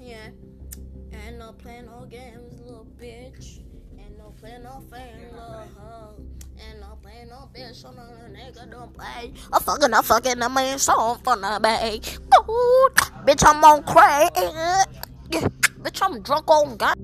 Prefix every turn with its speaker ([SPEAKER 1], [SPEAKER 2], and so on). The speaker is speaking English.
[SPEAKER 1] Yeah. and no playing no games, little bitch. And no playing no fame, little hoe. And no playing no bitch, so no nigga don't play. I'm fucking, I'm fucking, I'm in song for the bay. Ooh, bitch, I'm on crack. Yeah, bitch, I'm drunk on God.